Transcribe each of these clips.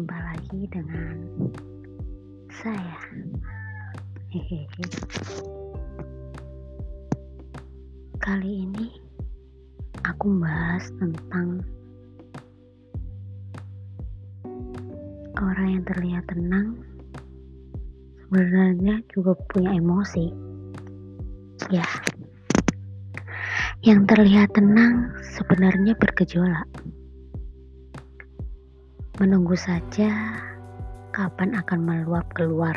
lagi dengan saya. Hehehe. Kali ini aku membahas tentang orang yang terlihat tenang sebenarnya juga punya emosi. Ya. Yang terlihat tenang sebenarnya bergejolak. Menunggu saja kapan akan meluap keluar.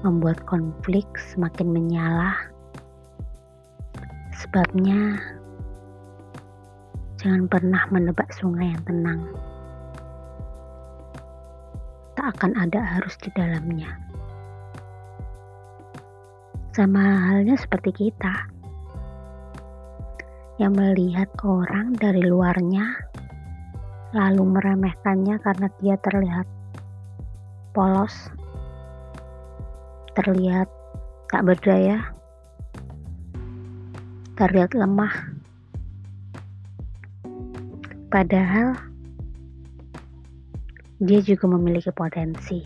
Membuat konflik semakin menyala. Sebabnya jangan pernah menebak sungai yang tenang. Tak akan ada arus di dalamnya. Sama halnya seperti kita yang melihat orang dari luarnya lalu meremehkannya karena dia terlihat polos, terlihat tak berdaya, terlihat lemah. Padahal dia juga memiliki potensi.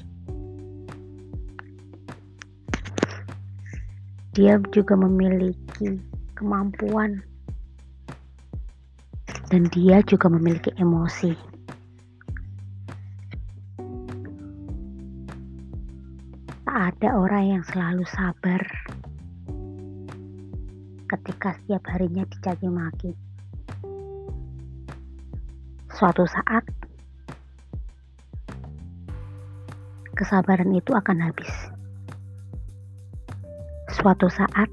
Dia juga memiliki kemampuan dan dia juga memiliki emosi. Tak ada orang yang selalu sabar ketika setiap harinya dicaci maki. Suatu saat, kesabaran itu akan habis. Suatu saat,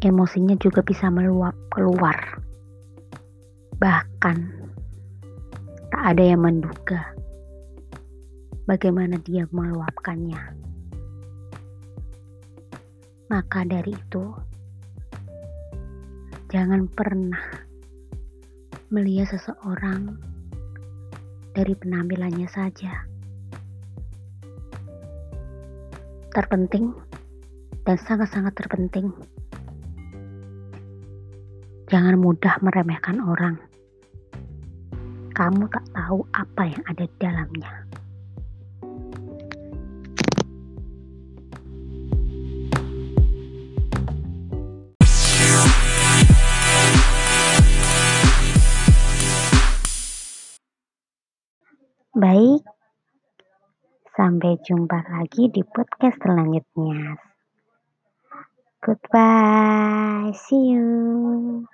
emosinya juga bisa meluap keluar. Bahkan tak ada yang menduga bagaimana dia meluapkannya. Maka dari itu, jangan pernah melihat seseorang dari penampilannya saja. Terpenting dan sangat-sangat terpenting Jangan mudah meremehkan orang. Kamu tak tahu apa yang ada di dalamnya. Baik, sampai jumpa lagi di podcast selanjutnya. Goodbye, see you.